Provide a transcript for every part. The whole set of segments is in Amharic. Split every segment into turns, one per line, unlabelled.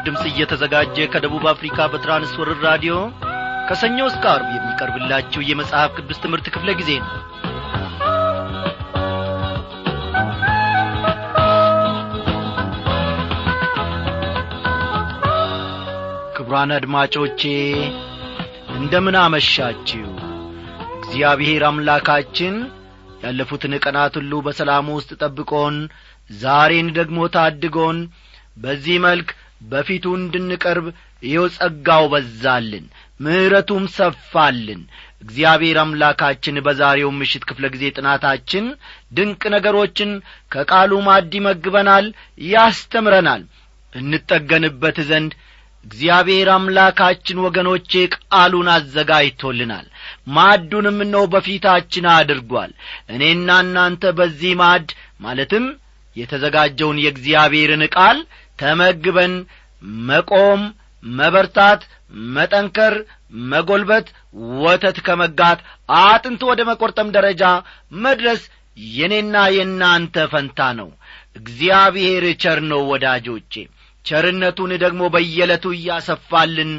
ምስራች ድምፅ እየተዘጋጀ ከደቡብ አፍሪካ በትራንስወርር ራዲዮ ከሰኞ እስከ አርብ የሚቀርብላችሁ የመጽሐፍ ቅዱስ ትምህርት ክፍለ ጊዜ ነው። ክቡራን አድማጮቼ እንደምን አመሻችሁ? እግዚአብሔር አምላካችን ያለፉትን ቀናት ሁሉ በሰላም ውስጥ ጠብቆን ዛሬን ደግሞ ታድጎን በዚህ መልክ በፊቱ እንድንቀርብ ይኸው ጸጋው በዛልን ምሕረቱም ሰፋልን። እግዚአብሔር አምላካችን በዛሬው ምሽት ክፍለ ጊዜ ጥናታችን ድንቅ ነገሮችን ከቃሉ ማድ ይመግበናል ያስተምረናል። እንጠገንበት ዘንድ እግዚአብሔር አምላካችን ወገኖቼ ቃሉን አዘጋጅቶልናል። ማዕዱንም እነሆ በፊታችን አድርጓል። እኔና እናንተ በዚህ ማዕድ ማለትም የተዘጋጀውን የእግዚአብሔርን ቃል ተመግበን መቆም መበርታት መጠንከር መጐልበት ወተት ከመጋት አጥንት ወደ መቈርጠም ደረጃ መድረስ የኔና የእናንተ ፈንታ ነው። እግዚአብሔር ቸር ነው ወዳጆቼ። ቸርነቱን ደግሞ በየዕለቱ እያሰፋልን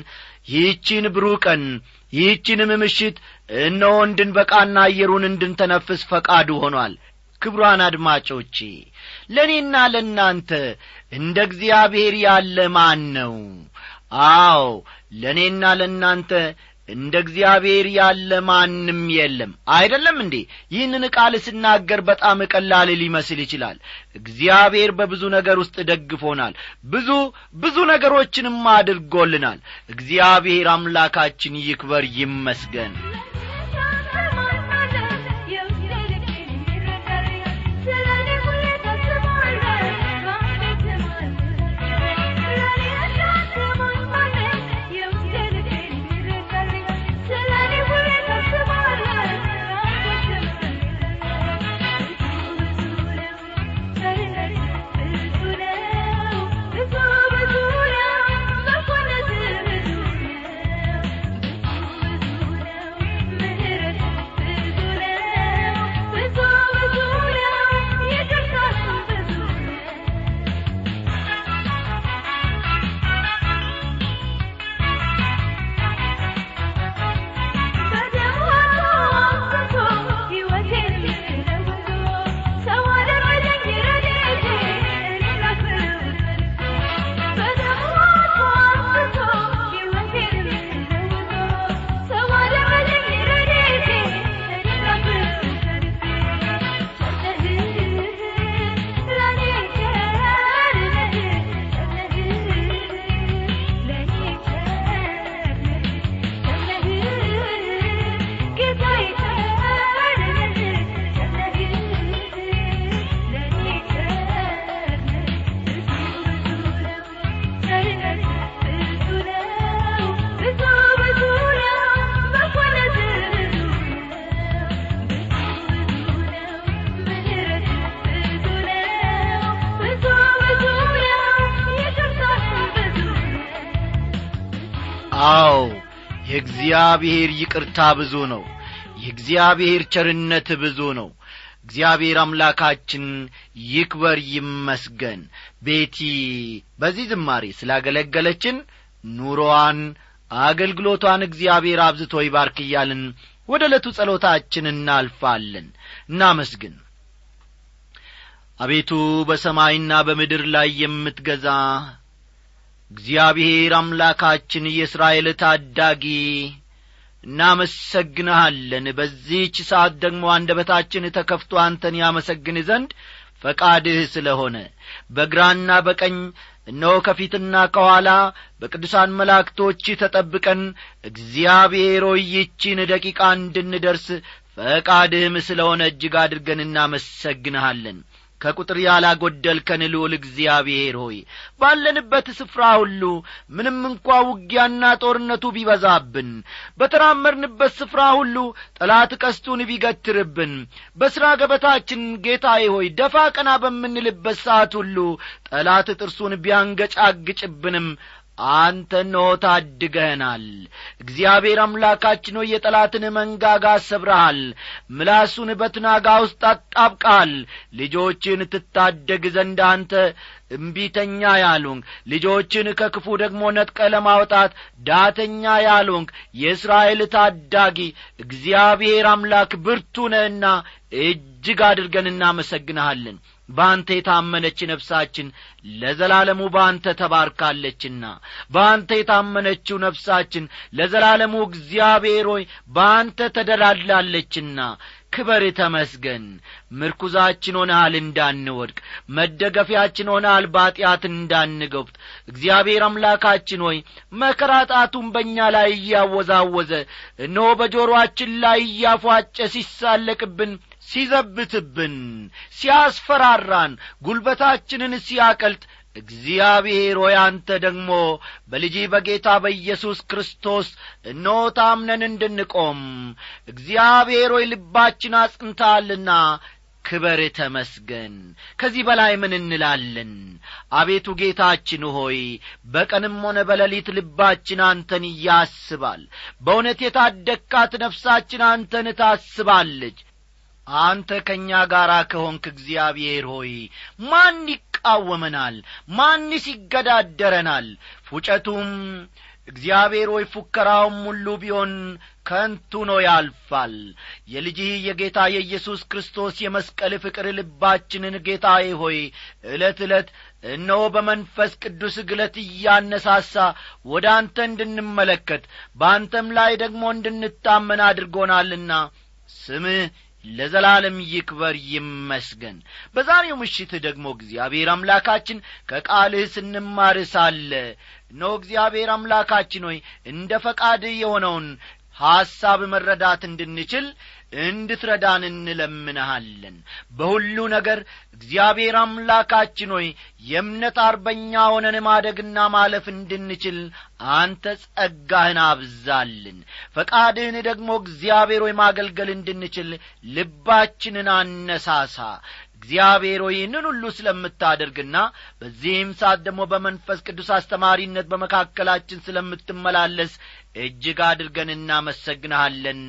ይህቺን ብሩህ ቀን ይህቺንም ምሽት እነሆ እንድንበቃና አየሩን እንድንተነፍስ ፈቃዱ ሆኗል። ክብሯን አድማጮቼ ለእኔና ለእናንተ እንደ እግዚአብሔር ያለ ማን ነው? አዎ ለእኔና ለእናንተ እንደ እግዚአብሔር ያለ ማንም የለም። አይደለም እንዴ? ይህንን ቃል ስናገር በጣም ቀላል ሊመስል ይችላል። እግዚአብሔር በብዙ ነገር ውስጥ ደግፎናል። ብዙ ብዙ ነገሮችንም አድርጎልናል። እግዚአብሔር አምላካችን ይክበር ይመስገን አዎ የእግዚአብሔር ይቅርታ ብዙ ነው። የእግዚአብሔር ቸርነት ብዙ ነው። እግዚአብሔር አምላካችን ይክበር ይመስገን። ቤቲ በዚህ ዝማሬ ስላገለገለችን ኑሮዋን አገልግሎቷን እግዚአብሔር አብዝቶ ይባርክ እያልን ወደ ዕለቱ ጸሎታችን እናልፋለን። እናመስግን። አቤቱ በሰማይና በምድር ላይ የምትገዛ እግዚአብሔር አምላካችን የእስራኤል ታዳጊ እናመሰግንሃለን። በዚህች ሰዓት ደግሞ አንደበታችን ተከፍቶ አንተን ያመሰግን ዘንድ ፈቃድህ ስለ ሆነ በግራና በቀኝ እነሆ ከፊትና ከኋላ በቅዱሳን መላእክቶች ተጠብቀን እግዚአብሔር ሆይ ይቺን ደቂቃ እንድንደርስ ፈቃድህም ስለ ሆነ እጅግ አድርገን እናመሰግንሃለን ከቁጥር ያላጐደልከን ልዑል እግዚአብሔር ሆይ ባለንበት ስፍራ ሁሉ ምንም እንኳ ውጊያና ጦርነቱ ቢበዛብን በተራመርንበት ስፍራ ሁሉ ጠላት ቀስቱን ቢገትርብን በሥራ ገበታችን ጌታዬ ሆይ ደፋ ቀና በምንልበት ሰዓት ሁሉ ጠላት ጥርሱን ቢያንገጫግጭብንም አንተ እነሆ ታድገህናል። እግዚአብሔር አምላካችን ሆይ የጠላትን መንጋጋ ሰብረሃል። ምላሱን በትናጋ ውስጥ አጣብቃል ልጆችን ትታደግ ዘንድ አንተ እምቢተኛ ያሉንክ ልጆችን ከክፉ ደግሞ ነጥቀ ለማውጣት ዳተኛ ያሉንክ የእስራኤል ታዳጊ እግዚአብሔር አምላክ ብርቱ ነህና እጅግ አድርገን እናመሰግንሃለን በአንተ የታመነች ነፍሳችን ለዘላለሙ በአንተ ተባርካለችና። በአንተ የታመነችው ነፍሳችን ለዘላለሙ እግዚአብሔር ሆይ በአንተ ተደላድላለችና ክበር ተመስገን። ምርኩዛችን ሆነሃል እንዳንወድቅ መደገፊያችን ሆነሃል ባጢአት እንዳንገብት እግዚአብሔር አምላካችን ሆይ መከራ ጣቱን በእኛ ላይ እያወዛወዘ እነሆ በጆሮአችን ላይ እያፏጨ ሲሳለቅብን ሲዘብትብን ሲያስፈራራን ጉልበታችንን ሲያቀልጥ እግዚአብሔር ሆይ አንተ ደግሞ በልጅ በጌታ በኢየሱስ ክርስቶስ እነሆ ታምነን እንድንቆም። እግዚአብሔር ሆይ ልባችን አጽንታልና ክበር ተመስገን። ከዚህ በላይ ምን እንላለን? አቤቱ ጌታችን ሆይ በቀንም ሆነ በሌሊት ልባችን አንተን ያስባል። በእውነት የታደግካት ነፍሳችን አንተን ታስባለች አንተ ከእኛ ጋር ከሆንክ እግዚአብሔር ሆይ ማን ይቃወመናል? ማንስ ይገዳደረናል? ፉጨቱም እግዚአብሔር ሆይ ፉከራውም ሁሉ ቢሆን ከንቱ ነው ያልፋል። የልጅህ የጌታ የኢየሱስ ክርስቶስ የመስቀል ፍቅር ልባችንን ጌታዬ ሆይ ዕለት ዕለት እነሆ በመንፈስ ቅዱስ ግለት እያነሳሳ ወደ አንተ እንድንመለከት በአንተም ላይ ደግሞ እንድንታመን አድርጎናልና ስምህ ለዘላለም ይክበር ይመስገን። በዛሬው ምሽት ደግሞ እግዚአብሔር አምላካችን ከቃልህ ስንማር ሳለ እግዚአብሔር አምላካችን ሆይ እንደ ፈቃድህ የሆነውን ሐሳብ መረዳት እንድንችል እንድትረዳን እንለምንሃለን። በሁሉ ነገር እግዚአብሔር አምላካችን ሆይ የእምነት አርበኛ ሆነን ማደግና ማለፍ እንድንችል አንተ ጸጋህን አብዛልን። ፈቃድህን ደግሞ እግዚአብሔር ሆይ ማገልገል እንድንችል ልባችንን አነሳሳ እግዚአብሔር ይህንን ሁሉ ስለምታደርግና በዚህም ሰዓት ደግሞ በመንፈስ ቅዱስ አስተማሪነት በመካከላችን ስለምትመላለስ እጅግ አድርገን እናመሰግንሃለን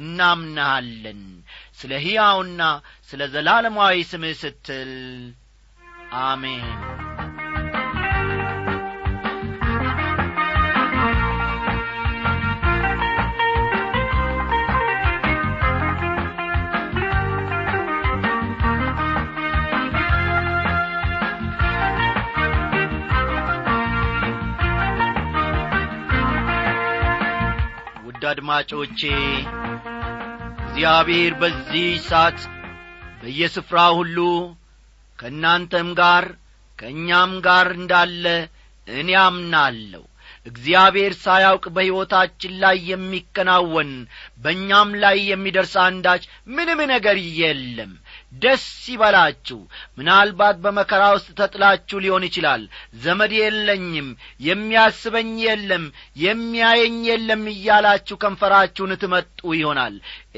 እናምናሃለን ስለ ሕያውና ስለ ዘላለማዊ ስምህ ስትል አሜን አድማጮቼ እግዚአብሔር በዚህ ሰዓት በየስፍራ ሁሉ ከእናንተም ጋር ከእኛም ጋር እንዳለ እኔ አምናለሁ። እግዚአብሔር ሳያውቅ በሕይወታችን ላይ የሚከናወን በእኛም ላይ የሚደርስ አንዳች ምንም ነገር የለም ደስ ይበላችሁ። ምናልባት በመከራ ውስጥ ተጥላችሁ ሊሆን ይችላል። ዘመድ የለኝም የሚያስበኝ የለም የሚያየኝ የለም እያላችሁ ከንፈራችሁን ትመጡ ይሆናል።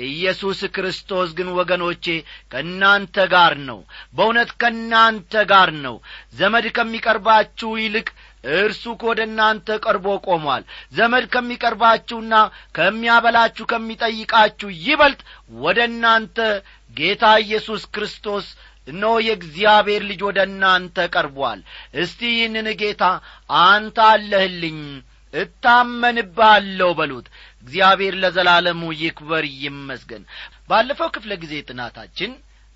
ኢየሱስ ክርስቶስ ግን ወገኖቼ ከእናንተ ጋር ነው። በእውነት ከእናንተ ጋር ነው። ዘመድ ከሚቀርባችሁ ይልቅ እርሱ ከወደ እናንተ ቀርቦ ቆሟል። ዘመድ ከሚቀርባችሁና ከሚያበላችሁ ከሚጠይቃችሁ ይበልጥ ወደ እናንተ ጌታ ኢየሱስ ክርስቶስ እነሆ የእግዚአብሔር ልጅ ወደ እናንተ ቀርቧል። እስቲ ይህንን ጌታ አንተ አለህልኝ እታመንብሃለሁ በሉት። እግዚአብሔር ለዘላለሙ ይክበር ይመስገን። ባለፈው ክፍለ ጊዜ ጥናታችን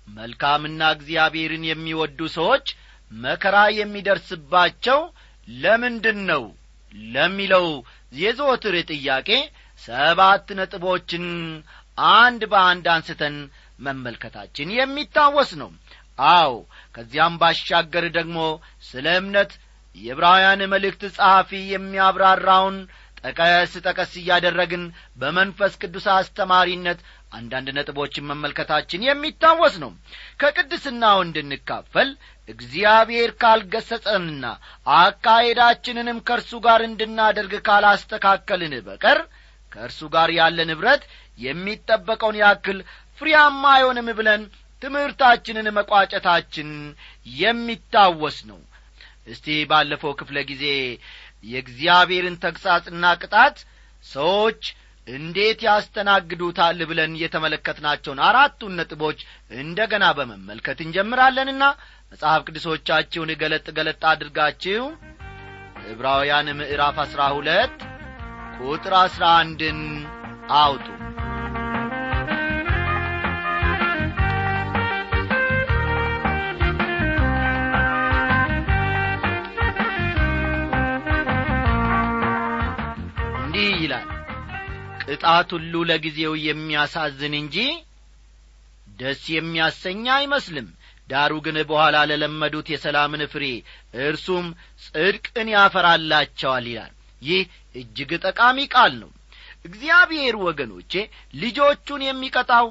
መልካምና እግዚአብሔርን የሚወዱ ሰዎች መከራ የሚደርስባቸው ለምንድን ነው ለሚለው የዘወትር ጥያቄ ሰባት ነጥቦችን አንድ በአንድ አንስተን መመልከታችን የሚታወስ ነው። አዎ ከዚያም ባሻገር ደግሞ ስለ እምነት የዕብራውያን መልእክት ጸሐፊ የሚያብራራውን ጠቀስ ጠቀስ እያደረግን በመንፈስ ቅዱስ አስተማሪነት አንዳንድ ነጥቦችን መመልከታችን የሚታወስ ነው። ከቅድስናው እንድንካፈል እግዚአብሔር ካልገሰጸንና አካሄዳችንንም ከእርሱ ጋር እንድናደርግ ካላስተካከልን በቀር ከእርሱ ጋር ያለ ንብረት የሚጠበቀውን ያክል ፍሬያማ አይሆንም ብለን ትምህርታችንን መቋጨታችን የሚታወስ ነው። እስቲ ባለፈው ክፍለ ጊዜ የእግዚአብሔርን ተግሣጽና ቅጣት ሰዎች እንዴት ያስተናግዱታል ብለን የተመለከትናቸውን አራቱን ነጥቦች እንደ ገና በመመልከት እንጀምራለንና መጽሐፍ ቅዱሶቻችሁን ገለጥ ገለጥ አድርጋችሁ ዕብራውያን ምዕራፍ አሥራ ሁለት ቁጥር አሥራ አንድን አውጡ ቅጣት ሁሉ ለጊዜው የሚያሳዝን እንጂ ደስ የሚያሰኝ አይመስልም። ዳሩ ግን በኋላ ለለመዱት የሰላምን ፍሬ እርሱም ጽድቅን ያፈራላቸዋል ይላል። ይህ እጅግ ጠቃሚ ቃል ነው። እግዚአብሔር ወገኖቼ ልጆቹን የሚቀጣው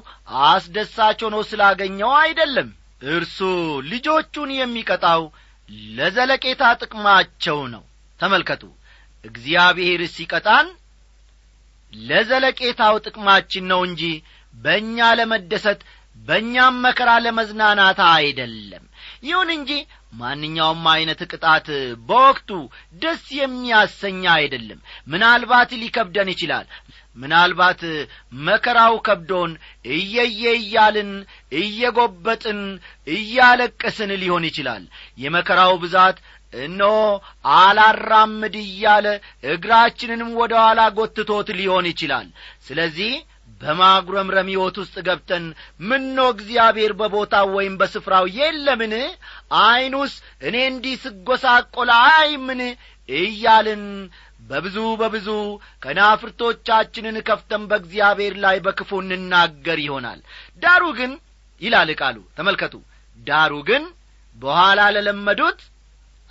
አስደሳች ሆኖ ስላገኘው አይደለም። እርሱ ልጆቹን የሚቀጣው ለዘለቄታ ጥቅማቸው ነው። ተመልከቱ። እግዚአብሔር ሲቀጣን ለዘለቄታው ጥቅማችን ነው እንጂ በእኛ ለመደሰት በእኛም መከራ ለመዝናናት አይደለም። ይሁን እንጂ ማንኛውም ዐይነት ቅጣት በወቅቱ ደስ የሚያሰኝ አይደለም። ምናልባት ሊከብደን ይችላል። ምናልባት መከራው ከብዶን እየየ እያልን እየጐበጥን እያለቀስን ሊሆን ይችላል። የመከራው ብዛት እነሆ አላራምድ እያለ እግራችንንም ወደ ኋላ ጐትቶት ሊሆን ይችላል። ስለዚህ በማጉረምረም ሕይወት ውስጥ ገብተን ምኖ እግዚአብሔር በቦታው ወይም በስፍራው የለምን? ዐይኑስ እኔ እንዲህ ስጐሳቆላ አይምን? እያልን በብዙ በብዙ ከናፍርቶቻችንን ከፍተን በእግዚአብሔር ላይ በክፉ እንናገር ይሆናል። ዳሩ ግን ይላል ቃሉ ተመልከቱ። ዳሩ ግን በኋላ ለለመዱት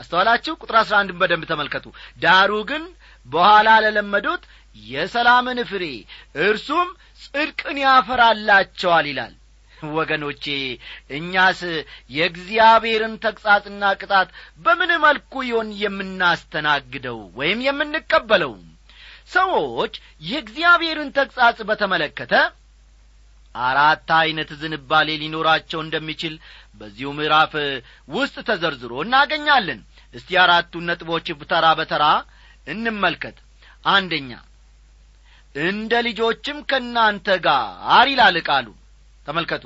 አስተዋላችሁ? ቁጥር አሥራ አንድን በደንብ ተመልከቱ። ዳሩ ግን በኋላ ለለመዱት የሰላምን ፍሬ እርሱም ጽድቅን ያፈራላቸዋል ይላል። ወገኖቼ እኛስ የእግዚአብሔርን ተግሣጽና ቅጣት በምን መልኩ ይሆን የምናስተናግደው ወይም የምንቀበለው? ሰዎች የእግዚአብሔርን ተግሣጽ በተመለከተ አራት ዐይነት ዝንባሌ ሊኖራቸው እንደሚችል በዚሁ ምዕራፍ ውስጥ ተዘርዝሮ እናገኛለን እስቲ አራቱን ነጥቦች ተራ በተራ እንመልከት። አንደኛ እንደ ልጆችም ከእናንተ ጋር ይላል ቃሉ። ተመልከቱ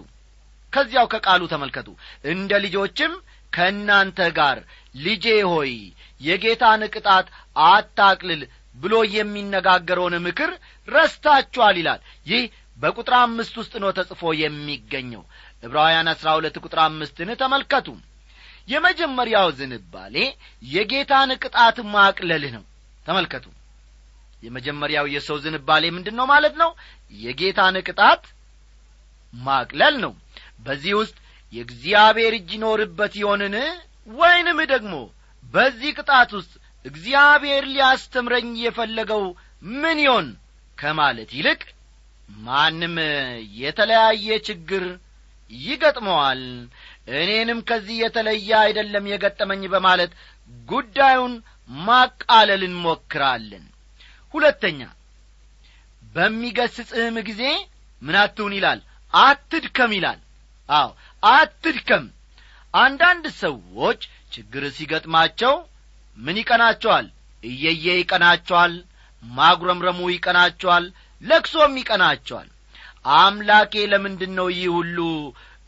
ከዚያው ከቃሉ ተመልከቱ። እንደ ልጆችም ከእናንተ ጋር ልጄ ሆይ የጌታን ቅጣት አታቅልል ብሎ የሚነጋገረውን ምክር ረስታችኋል ይላል። ይህ በቁጥር አምስት ውስጥ ነው ተጽፎ የሚገኘው። ዕብራውያን አሥራ ሁለት ቁጥር አምስትን ተመልከቱ የመጀመሪያው ዝንባሌ የጌታን ቅጣት ማቅለልህ ነው። ተመልከቱ። የመጀመሪያው የሰው ዝንባሌ ምንድን ነው ማለት ነው? የጌታን ቅጣት ማቅለል ነው። በዚህ ውስጥ የእግዚአብሔር እጅ ይኖርበት ይሆንን? ወይንም ደግሞ በዚህ ቅጣት ውስጥ እግዚአብሔር ሊያስተምረኝ የፈለገው ምን ይሆን ከማለት ይልቅ ማንም የተለያየ ችግር ይገጥመዋል እኔንም ከዚህ የተለየ አይደለም የገጠመኝ በማለት ጉዳዩን ማቃለል እንሞክራለን ሁለተኛ በሚገስጽህም ጊዜ ምን ይላል? አትድከም ይላል። አዎ አትድከም። አንዳንድ ሰዎች ችግር ሲገጥማቸው ምን ይቀናቸዋል? እየየ ይቀናቸዋል ማጉረምረሙ ይቀናቸዋል ለክሶም ይቀናቸዋል። አምላኬ ለምንድን ነው ይህ ሁሉ?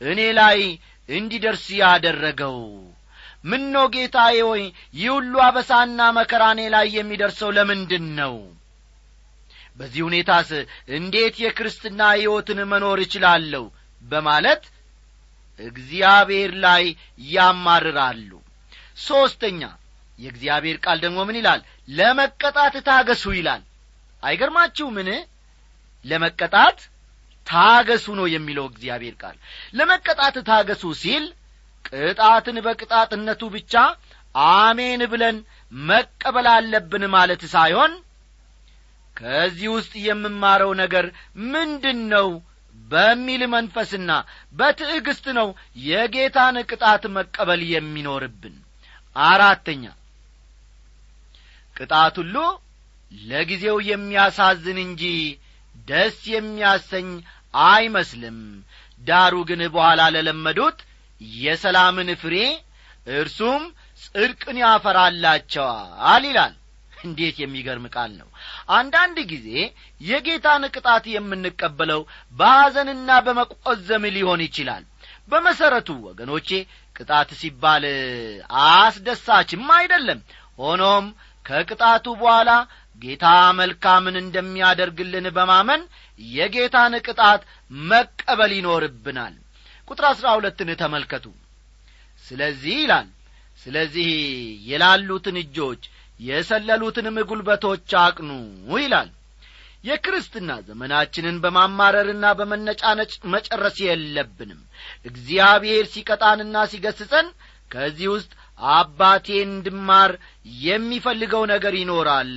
እኔ ላይ እንዲደርስ ያደረገው። ምኖ ጌታዬ ሆይ ይህ ሁሉ አበሳና መከራ እኔ ላይ የሚደርሰው ለምንድን ነው በዚህ ሁኔታስ እንዴት የክርስትና ሕይወትን መኖር እችላለሁ? በማለት እግዚአብሔር ላይ ያማርራሉ። ሦስተኛ የእግዚአብሔር ቃል ደግሞ ምን ይላል? ለመቀጣት ታገሱ ይላል። አይገርማችሁ ምን ለመቀጣት ታገሱ ነው የሚለው እግዚአብሔር ቃል። ለመቀጣት ታገሱ ሲል ቅጣትን በቅጣትነቱ ብቻ አሜን ብለን መቀበል አለብን ማለት ሳይሆን ከዚህ ውስጥ የምማረው ነገር ምንድን ነው በሚል መንፈስና በትዕግስት ነው የጌታን ቅጣት መቀበል የሚኖርብን። አራተኛ ቅጣት ሁሉ ለጊዜው የሚያሳዝን እንጂ ደስ የሚያሰኝ አይመስልም። ዳሩ ግን በኋላ ለለመዱት የሰላምን ፍሬ እርሱም ጽድቅን ያፈራላቸዋል ይላል። እንዴት የሚገርም ቃል ነው። አንዳንድ ጊዜ የጌታን ቅጣት የምንቀበለው በሐዘንና በመቈዘም ሊሆን ይችላል። በመሠረቱ ወገኖቼ ቅጣት ሲባል አስደሳችም አይደለም። ሆኖም ከቅጣቱ በኋላ ጌታ መልካምን እንደሚያደርግልን በማመን የጌታን ቅጣት መቀበል ይኖርብናል። ቁጥር አሥራ ሁለትን ተመልከቱ። ስለዚህ ይላል ስለዚህ የላሉትን እጆች የሰለሉትንም ጉልበቶች አቅኑ ይላል። የክርስትና ዘመናችንን በማማረርና በመነጫነጭ መጨረስ የለብንም። እግዚአብሔር ሲቀጣንና ሲገስጸን ከዚህ ውስጥ አባቴ እንድማር የሚፈልገው ነገር ይኖራል።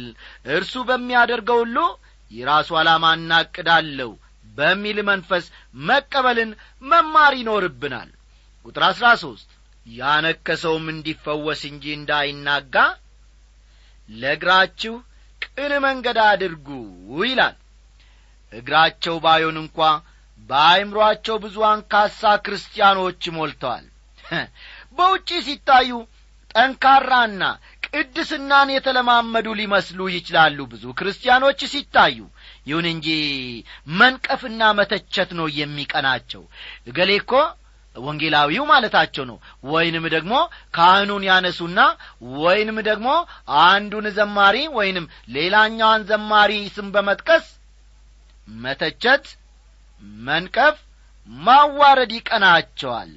እርሱ በሚያደርገው ሁሉ የራሱ ዓላማና ዕቅዳለሁ በሚል መንፈስ መቀበልን መማር ይኖርብናል። ቁጥር አሥራ ሦስት ያነከሰውም እንዲፈወስ እንጂ እንዳይናጋ ለእግራችሁ ቅን መንገድ አድርጉ ይላል። እግራቸው ባዮን እንኳ በአይምሮአቸው ብዙ አንካሳ ክርስቲያኖች ሞልተዋል። በውጪ ሲታዩ ጠንካራና ቅድስናን የተለማመዱ ሊመስሉ ይችላሉ ብዙ ክርስቲያኖች ሲታዩ። ይሁን እንጂ መንቀፍና መተቸት ነው የሚቀናቸው። እገሌ እኮ ወንጌላዊው ማለታቸው ነው። ወይንም ደግሞ ካህኑን ያነሱና ወይንም ደግሞ አንዱን ዘማሪ ወይንም ሌላኛዋን ዘማሪ ስም በመጥቀስ መተቸት መንቀፍ ማዋረድ ይቀናቸዋል።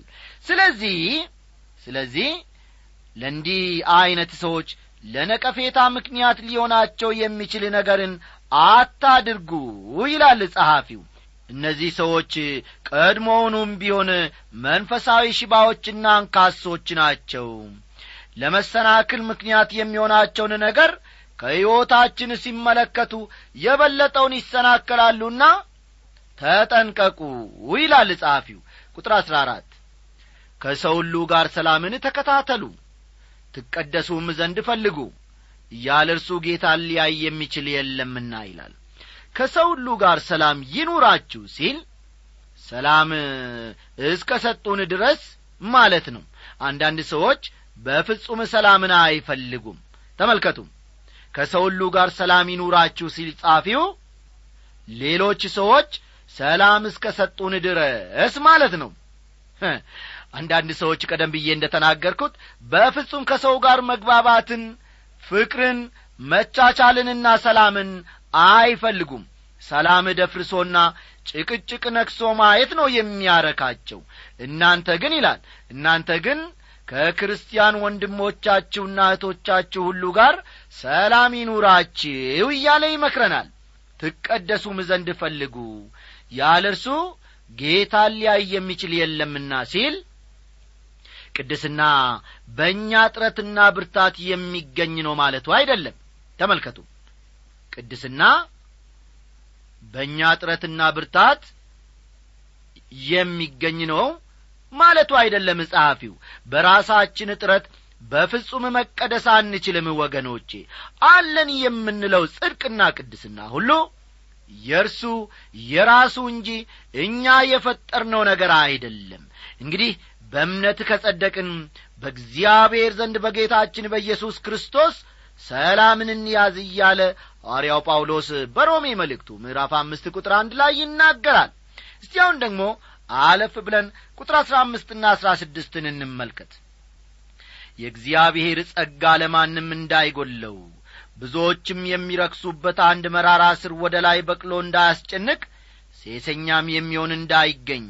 ስለዚህ ስለዚህ ለእንዲህ ዐይነት ሰዎች ለነቀፌታ ምክንያት ሊሆናቸው የሚችል ነገርን አታድርጉ ይላል ጸሐፊው። እነዚህ ሰዎች ቀድሞውኑም ቢሆን መንፈሳዊ ሽባዎችና አንካሶች ናቸው። ለመሰናክል ምክንያት የሚሆናቸውን ነገር ከሕይወታችን ሲመለከቱ የበለጠውን ይሰናከላሉና ተጠንቀቁ ይላል ጸሐፊው። ቁጥር አሥራ አራት ከሰው ሁሉ ጋር ሰላምን ተከታተሉ ትቀደሱም ዘንድ ፈልጉ። ያለ እርሱ ጌታ ሊያይ የሚችል የለምና ይላል። ከሰው ሁሉ ጋር ሰላም ይኑራችሁ ሲል ሰላም እስከ ሰጡን ድረስ ማለት ነው። አንዳንድ ሰዎች በፍጹም ሰላምን አይፈልጉም። ተመልከቱ። ከሰው ሁሉ ጋር ሰላም ይኑራችሁ ሲል ጻፊው ሌሎች ሰዎች ሰላም እስከ ሰጡን ድረስ ማለት ነው አንዳንድ ሰዎች ቀደም ብዬ እንደ ተናገርኩት በፍጹም ከሰው ጋር መግባባትን ፍቅርን መቻቻልንና ሰላምን አይፈልጉም። ሰላም ደፍርሶና ጭቅጭቅ ነክሶ ማየት ነው የሚያረካቸው። እናንተ ግን ይላል እናንተ ግን ከክርስቲያን ወንድሞቻችሁና እህቶቻችሁ ሁሉ ጋር ሰላም ይኑራችሁ እያለ ይመክረናል። ትቀደሱም ዘንድ ፈልጉ ያለ እርሱ ጌታ ሊያይ የሚችል የለምና ሲል ቅድስና በእኛ ጥረትና ብርታት የሚገኝ ነው ማለቱ አይደለም። ተመልከቱ። ቅድስና በእኛ ጥረትና ብርታት የሚገኝ ነው ማለቱ አይደለም ጸሐፊው። በራሳችን ጥረት በፍጹም መቀደስ አንችልም ወገኖቼ። አለን የምንለው ጽድቅና ቅድስና ሁሉ የእርሱ የራሱ እንጂ እኛ የፈጠርነው ነገር አይደለም። እንግዲህ በእምነት ከጸደቅን በእግዚአብሔር ዘንድ በጌታችን በኢየሱስ ክርስቶስ ሰላምን እንያዝ እያለ ሐዋርያው ጳውሎስ በሮሜ መልእክቱ ምዕራፍ አምስት ቁጥር አንድ ላይ ይናገራል። እስቲ ደግሞ አለፍ ብለን ቁጥር አሥራ አምስትና አሥራ ስድስትን እንመልከት። የእግዚአብሔር ጸጋ ለማንም እንዳይጐለው ብዙዎችም የሚረክሱበት አንድ መራራ ስር ወደ ላይ በቅሎ እንዳያስጨንቅ ሴሰኛም የሚሆን እንዳይገኝ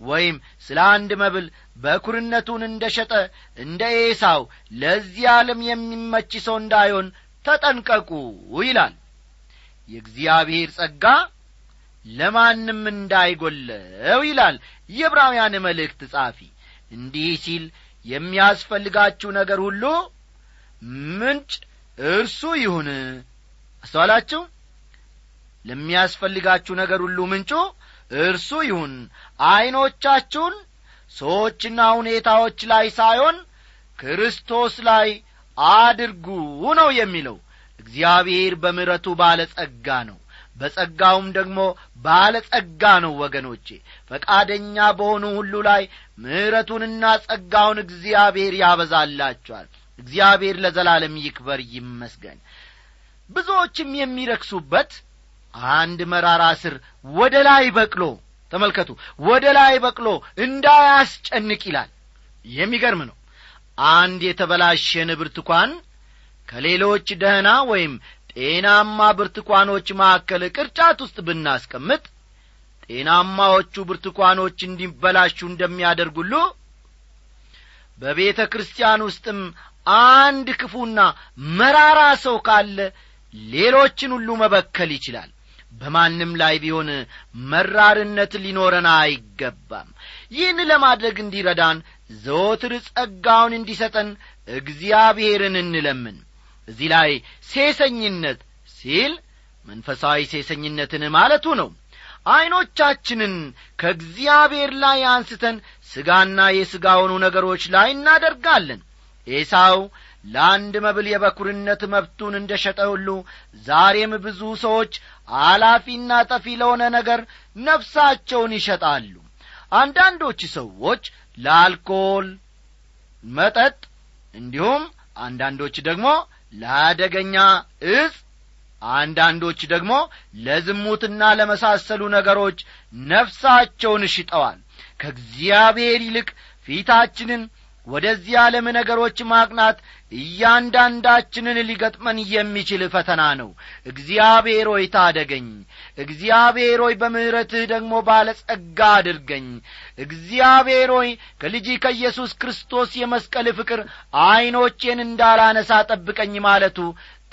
ወይም ስለ አንድ መብል በኩርነቱን እንደ ሸጠ እንደ ኤሳው ለዚህ ዓለም የሚመች ሰው እንዳይሆን ተጠንቀቁ ይላል። የእግዚአብሔር ጸጋ ለማንም እንዳይጐለው ይላል የዕብራውያን መልእክት ጻፊ እንዲህ ሲል የሚያስፈልጋችሁ ነገር ሁሉ ምንጭ እርሱ ይሁን። አስተዋላችሁ? ለሚያስፈልጋችሁ ነገር ሁሉ ምንጩ እርሱ ይሁን። ዐይኖቻችሁን ሰዎችና ሁኔታዎች ላይ ሳይሆን ክርስቶስ ላይ አድርጉ ነው የሚለው። እግዚአብሔር በምሕረቱ ባለ ጸጋ ነው። በጸጋውም ደግሞ ባለ ጸጋ ነው ወገኖቼ። ፈቃደኛ በሆኑ ሁሉ ላይ ምሕረቱንና ጸጋውን እግዚአብሔር ያበዛላቸዋል። እግዚአብሔር ለዘላለም ይክበር ይመስገን። ብዙዎችም የሚረክሱበት አንድ መራራ ስር ወደ ላይ በቅሎ ተመልከቱ ወደ ላይ በቅሎ እንዳያስጨንቅ ይላል። የሚገርም ነው። አንድ የተበላሸን ብርቱካን ከሌሎች ደህና ወይም ጤናማ ብርቱካኖች መካከል ቅርጫት ውስጥ ብናስቀምጥ ጤናማዎቹ ብርቱካኖች እንዲበላሹ እንደሚያደርጉሉ በቤተ ክርስቲያን ውስጥም አንድ ክፉና መራራ ሰው ካለ ሌሎችን ሁሉ መበከል ይችላል በማንም ላይ ቢሆን መራርነት ሊኖረን አይገባም። ይህን ለማድረግ እንዲረዳን ዘወትር ጸጋውን እንዲሰጠን እግዚአብሔርን እንለምን። እዚህ ላይ ሴሰኝነት ሲል መንፈሳዊ ሴሰኝነትን ማለቱ ነው። ዐይኖቻችንን ከእግዚአብሔር ላይ አንስተን ሥጋና የሥጋ ሆኑ ነገሮች ላይ እናደርጋለን። ኤሳው ለአንድ መብል የበኩርነት መብቱን እንደ ሸጠ ሁሉ ዛሬም ብዙ ሰዎች አላፊና ጠፊ ለሆነ ነገር ነፍሳቸውን ይሸጣሉ። አንዳንዶች ሰዎች ለአልኮል መጠጥ እንዲሁም አንዳንዶች ደግሞ ለአደገኛ እጽ አንዳንዶች ደግሞ ለዝሙትና ለመሳሰሉ ነገሮች ነፍሳቸውን ሽጠዋል። ከእግዚአብሔር ይልቅ ፊታችንን ወደዚህ ዓለም ነገሮች ማቅናት እያንዳንዳችንን ሊገጥመን የሚችል ፈተና ነው። እግዚአብሔር ሆይ ታደገኝ። እግዚአብሔር ሆይ በምሕረትህ ደግሞ ባለጸጋ አድርገኝ። እግዚአብሔር ሆይ ከልጅ ከኢየሱስ ክርስቶስ የመስቀል ፍቅር ዐይኖቼን እንዳላነሳ ጠብቀኝ ማለቱ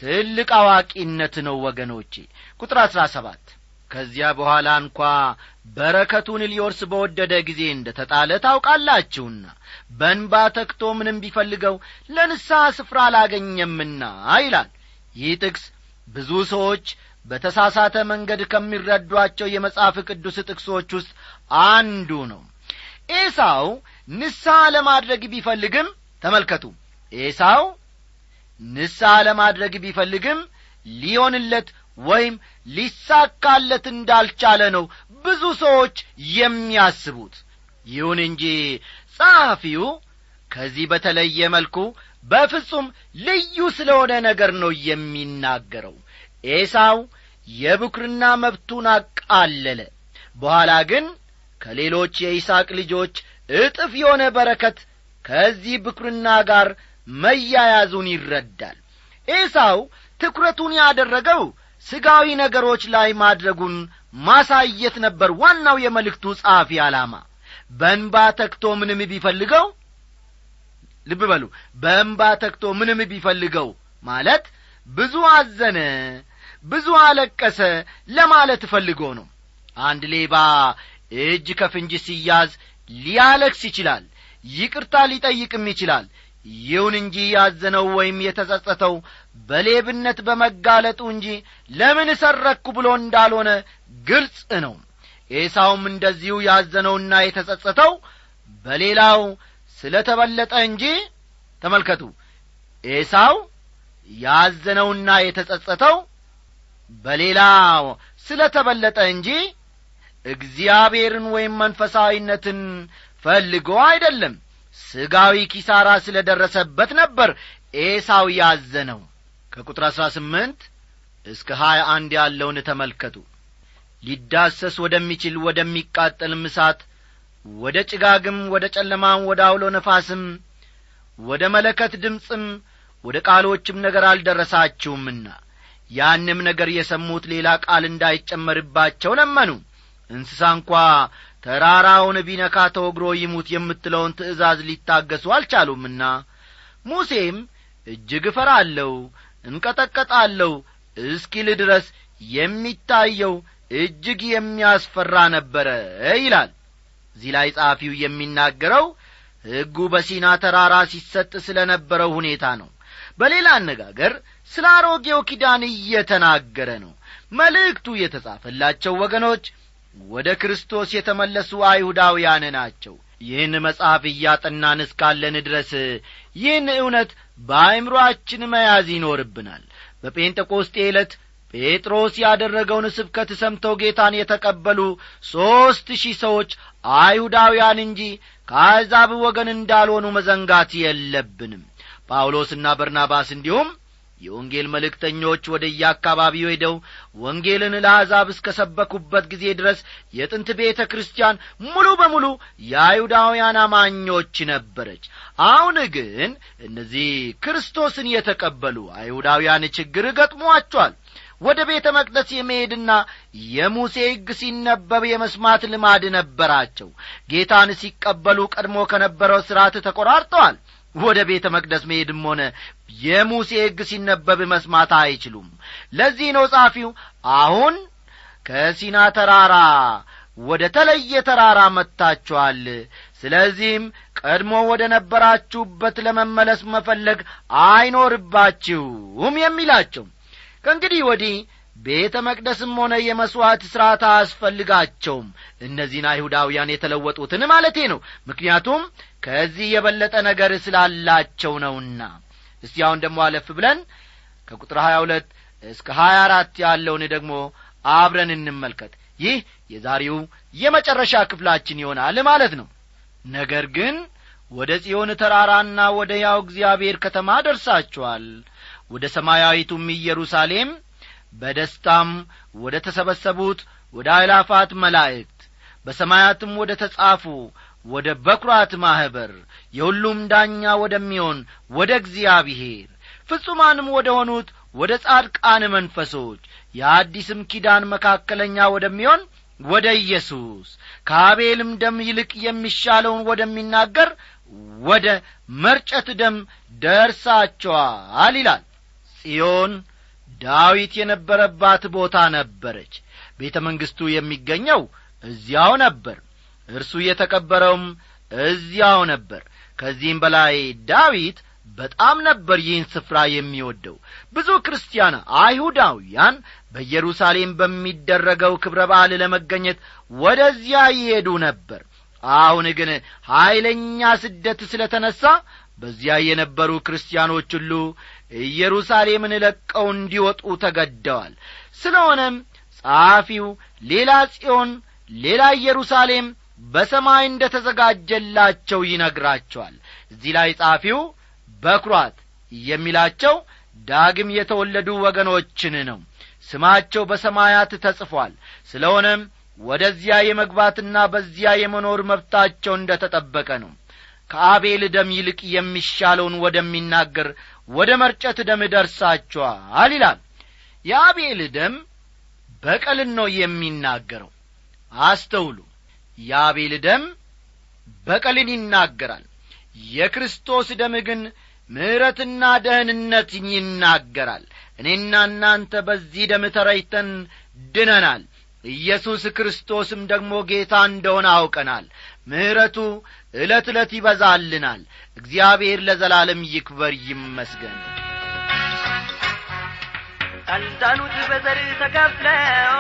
ትልቅ አዋቂነት ነው ወገኖቼ። ቁጥር አሥራ ሰባት ከዚያ በኋላ እንኳ በረከቱን ሊወርስ በወደደ ጊዜ እንደ ተጣለ ታውቃላችሁና በንባ ተክቶ ምንም ቢፈልገው ለንስሐ ስፍራ አላገኘምና ይላል። ይህ ጥቅስ ብዙ ሰዎች በተሳሳተ መንገድ ከሚረዷቸው የመጽሐፍ ቅዱስ ጥቅሶች ውስጥ አንዱ ነው። ኤሳው ንስሐ ለማድረግ ቢፈልግም ተመልከቱ ኤሳው ንስሐ ለማድረግ ቢፈልግም ሊሆንለት ወይም ሊሳካለት እንዳልቻለ ነው ብዙ ሰዎች የሚያስቡት። ይሁን እንጂ ጸሐፊው ከዚህ በተለየ መልኩ በፍጹም ልዩ ስለሆነ ነገር ነው የሚናገረው። ኤሳው የብኩርና መብቱን አቃለለ። በኋላ ግን ከሌሎች የይስቅ ልጆች እጥፍ የሆነ በረከት ከዚህ ብኩርና ጋር መያያዙን ይረዳል። ኤሳው ትኩረቱን ያደረገው ሥጋዊ ነገሮች ላይ ማድረጉን ማሳየት ነበር ዋናው የመልእክቱ ጸሐፊ ዓላማ። በእንባ ተክቶ ምንም ቢፈልገው ልብ በሉ። በእንባ ተክቶ ምንም ቢፈልገው ማለት ብዙ አዘነ ብዙ አለቀሰ ለማለት ፈልጎ ነው። አንድ ሌባ እጅ ከፍንጅ ሲያዝ ሊያለክስ ይችላል ይቅርታ ሊጠይቅም ይችላል ይሁን እንጂ ያዘነው ወይም የተጸጸተው በሌብነት በመጋለጡ እንጂ ለምን ሰረክኩ ብሎ እንዳልሆነ ግልጽ ነው። ኤሳውም እንደዚሁ ያዘነውና የተጸጸተው በሌላው ስለ ተበለጠ እንጂ ተመልከቱ ኤሳው ያዘነውና የተጸጸተው በሌላው ስለ ተበለጠ እንጂ እግዚአብሔርን ወይም መንፈሳዊነትን ፈልጎ አይደለም ሥጋዊ ኪሳራ ስለ ደረሰበት ነበር ኤሳው ያዘነው። ከቁጥር አሥራ ስምንት እስከ ሀያ አንድ ያለውን ተመልከቱ። ሊዳሰስ ወደሚችል ወደሚቃጠልም እሳት ወደ ጭጋግም ወደ ጨለማም ወደ አውሎ ነፋስም ወደ መለከት ድምፅም ወደ ቃሎችም ነገር አልደረሳችሁምና ያንም ነገር የሰሙት ሌላ ቃል እንዳይጨመርባቸው ለመኑ። እንስሳ እንኳ ተራራውን ቢነካ ተወግሮ ይሙት የምትለውን ትእዛዝ ሊታገሱ አልቻሉምና። ሙሴም እጅግ እፈራለሁ እንቀጠቀጣለሁ እስኪል ድረስ የሚታየው እጅግ የሚያስፈራ ነበረ ይላል። እዚህ ላይ ጸሐፊው የሚናገረው ሕጉ በሲና ተራራ ሲሰጥ ስለ ነበረው ሁኔታ ነው። በሌላ አነጋገር ስለ አሮጌው ኪዳን እየተናገረ ነው። መልእክቱ የተጻፈላቸው ወገኖች ወደ ክርስቶስ የተመለሱ አይሁዳውያን ናቸው። ይህን መጽሐፍ እያጠናን እስካለን ድረስ ይህን እውነት በአይምሮአችን መያዝ ይኖርብናል። በጴንጠቆስጤ ዕለት ጴጥሮስ ያደረገውን ስብከት ሰምተው ጌታን የተቀበሉ ሦስት ሺህ ሰዎች አይሁዳውያን እንጂ ከአሕዛብ ወገን እንዳልሆኑ መዘንጋት የለብንም። ጳውሎስና በርናባስ እንዲሁም የወንጌል መልእክተኞች ወደ የአካባቢው ሄደው ወንጌልን ለአሕዛብ እስከ ሰበኩበት ጊዜ ድረስ የጥንት ቤተ ክርስቲያን ሙሉ በሙሉ የአይሁዳውያን አማኞች ነበረች። አሁን ግን እነዚህ ክርስቶስን የተቀበሉ አይሁዳውያን ችግር ገጥሟቸዋል ወደ ቤተ መቅደስ የመሄድና የሙሴ ሕግ ሲነበብ የመስማት ልማድ ነበራቸው። ጌታን ሲቀበሉ ቀድሞ ከነበረው ሥርዓት ተቈራርጠዋል ወደ ቤተ መቅደስ መሄድም ሆነ የሙሴ ሕግ ሲነበብ መስማት አይችሉም። ለዚህ ነው ጻፊው አሁን ከሲና ተራራ ወደ ተለየ ተራራ መጥታችኋል። ስለዚህም ቀድሞ ወደ ነበራችሁበት ለመመለስ መፈለግ አይኖርባችሁም የሚላቸው ከእንግዲህ ወዲህ ቤተ መቅደስም ሆነ የመሥዋዕት ሥርዓት አያስፈልጋቸውም። እነዚህን አይሁዳውያን የተለወጡትን ማለቴ ነው። ምክንያቱም ከዚህ የበለጠ ነገር ስላላቸው ነውና። እስቲ አሁን ደግሞ አለፍ ብለን ከቁጥር ሀያ ሁለት እስከ ሀያ አራት ያለውን ደግሞ አብረን እንመልከት። ይህ የዛሬው የመጨረሻ ክፍላችን ይሆናል ማለት ነው። ነገር ግን ወደ ጽዮን ተራራና ወደ ያው እግዚአብሔር ከተማ ደርሳችኋል ወደ ሰማያዊቱም ኢየሩሳሌም በደስታም ወደ ተሰበሰቡት ወደ አእላፋት መላእክት በሰማያትም ወደ ተጻፉ ወደ በኵራት ማኅበር የሁሉም ዳኛ ወደሚሆን ወደ እግዚአብሔር ፍጹማንም ወደ ሆኑት ወደ ጻድቃን መንፈሶች የአዲስም ኪዳን መካከለኛ ወደሚሆን ወደ ኢየሱስ ከአቤልም ደም ይልቅ የሚሻለውን ወደሚናገር ወደ መርጨት ደም ደርሳቸዋል ይላል ጽዮን ዳዊት የነበረባት ቦታ ነበረች። ቤተ መንግሥቱ የሚገኘው እዚያው ነበር። እርሱ የተቀበረውም እዚያው ነበር። ከዚህም በላይ ዳዊት በጣም ነበር ይህን ስፍራ የሚወደው። ብዙ ክርስቲያን አይሁዳውያን በኢየሩሳሌም በሚደረገው ክብረ በዓል ለመገኘት ወደዚያ ይሄዱ ነበር። አሁን ግን ኀይለኛ ስደት ስለ ተነሣ በዚያ የነበሩ ክርስቲያኖች ሁሉ ኢየሩሳሌምን ለቀው እንዲወጡ ተገደዋል። ስለሆነም ጸሐፊው ሌላ ጽዮን ሌላ ኢየሩሳሌም በሰማይ እንደ ተዘጋጀላቸው ይነግራቸዋል። እዚህ ላይ ጸሐፊው በኵራት የሚላቸው ዳግም የተወለዱ ወገኖችን ነው። ስማቸው በሰማያት ተጽፏል። ስለሆነም ወደዚያ የመግባትና በዚያ የመኖር መብታቸው እንደ ተጠበቀ ነው። ከአቤል ደም ይልቅ የሚሻለውን ወደሚናገር ወደ መርጨት ደም ደርሳችኋል ይላል። የአቤል ደም በቀልን ነው የሚናገረው። አስተውሉ። የአቤል ደም በቀልን ይናገራል። የክርስቶስ ደም ግን ምሕረትና ደህንነትን ይናገራል። እኔና እናንተ በዚህ ደም ተረይተን ድነናል። ኢየሱስ ክርስቶስም ደግሞ ጌታ እንደሆነ አውቀናል። ምሕረቱ ዕለት ዕለት ይበዛልናል። እግዚአብሔር ለዘላለም ይክበር ይመስገን።
ያልዳኑት በዘር ተከፍለው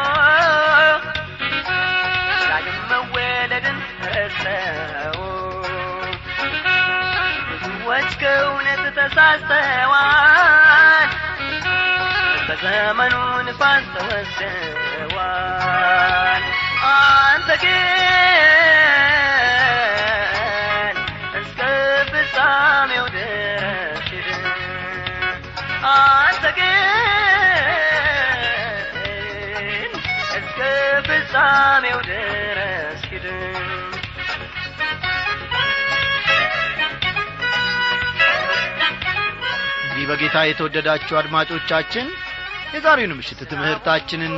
ዳግም መወለድን ረስተው ብዙዎች ከእውነት ተሳስተዋል። በዘመኑ ንፋስ ተወስደዋል። አንተ ግን ሂድ አንተ ግን እስከ ፍጻሜው ድረስ ሂድ።
እንዲህ በጌታ የተወደዳችሁ አድማጮቻችን የዛሬውን ምሽት ትምህርታችንን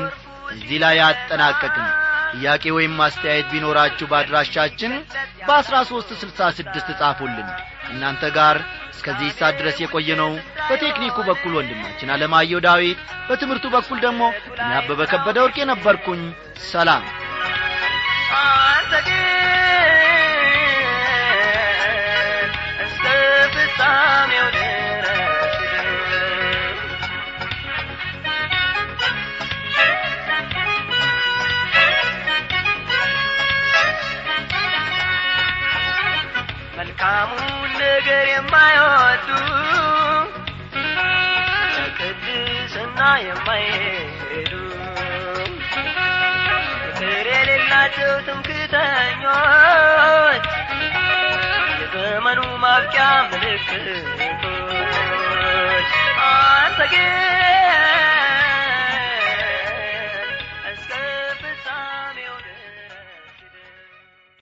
እዚህ ላይ ያጠናቀቅን ጥያቄ ወይም ማስተያየት ቢኖራችሁ በአድራሻችን በአሥራ ሦስት ስልሳ ስድስት ጻፉልን እናንተ ጋር እስከዚህ ሰዓት ድረስ የቆየ ነው። በቴክኒኩ በኩል ወንድማችን አለማየሁ ዳዊት በትምህርቱ በኩል ደግሞ እኔ አበበ ከበደ ወርቅ የነበርኩኝ ሰላም።
አንተ ግን ነገር የማይወዱ ለቅድስና የማይሄዱ ፍቅር የሌላቸው ትምክተኞች የዘመኑ ማብቂያ ምልክቶች አንተ ተመስገን